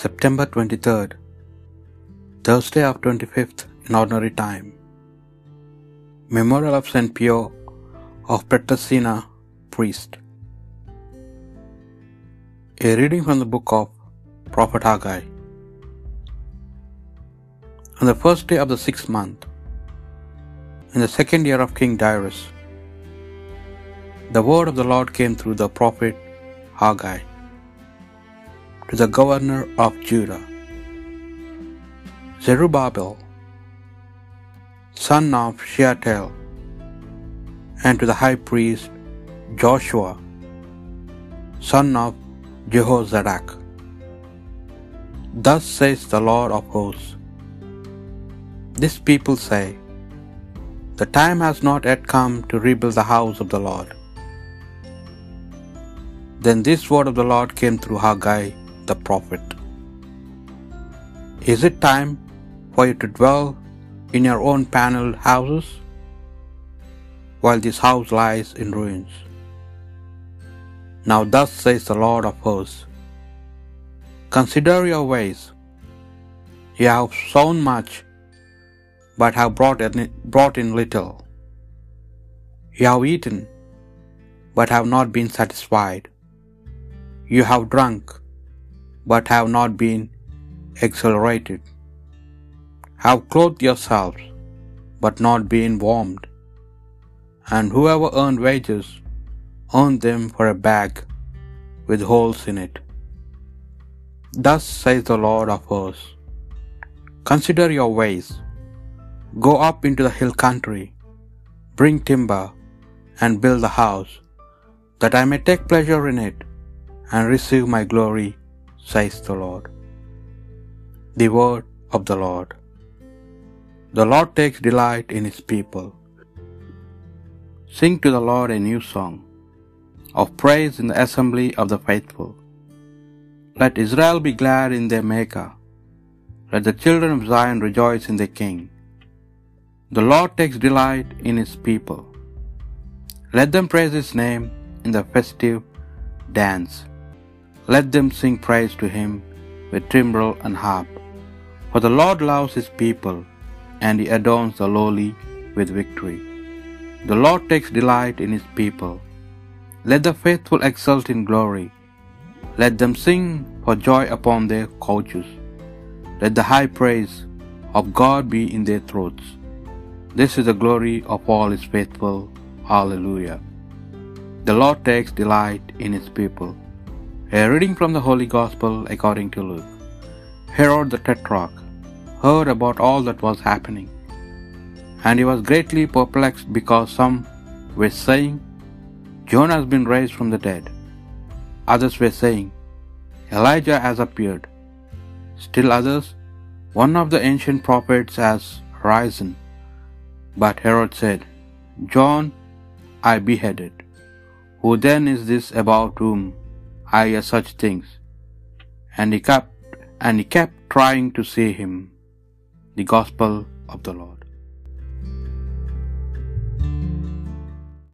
September 23rd, Thursday of 25th in Ordinary Time. Memorial of St. Pio of Pietrelcina, Priest. A reading from the book of Prophet Haggai. On the first day of the sixth month, in the second year of King Darius, the word of the Lord came through the prophet Haggai to the governor of Judah, Zerubbabel, son of Shealtiel, and to the high priest Joshua, son of Jehozadak. Thus says the Lord of hosts This people say, The time has not yet come to rebuild the house of the Lord. Then this word of the Lord came through Haggai the prophet. Is it time for you to dwell in your own paneled houses, while this house lies in ruins? Now, thus says the Lord of hosts Consider your ways. You have sown much, but have brought in little. You have eaten, but have not been satisfied. You have drunk, but have not been exhilarated. Have clothed yourselves, but not been warmed. And whoever earned wages earned them for a bag with holes in it. Thus says the Lord of hosts Consider your ways. Go up into the hill country, bring timber, and build the house, that I may take pleasure in it and receive my glory, says the Lord. The word of the Lord. The Lord takes delight in his people. Sing to the Lord a new song of praise in the assembly of the faithful. Let Israel be glad in their Maker. Let the children of Zion rejoice in their King. The Lord takes delight in his people. Let them praise his name in the festive dance. Let them sing praise to him with timbrel and harp. For the Lord loves his people, and he adorns the lowly with victory. The Lord takes delight in his people. Let the faithful exult in glory. Let them sing for joy upon their couches. Let the high praise of God be in their throats. This is the glory of all his faithful. Hallelujah. The Lord takes delight in his people. A reading from the Holy Gospel according to Luke. Herod the Tetrarch heard about all that was happening, and he was greatly perplexed because some were saying, Jonah has been raised from the dead. Others were saying, Elijah has appeared. Still others, one of the ancient prophets has risen. But Herod said, John I beheaded. Who then is this about whom I such things? And he kept and he kept trying to say him. The Gospel of the Lord.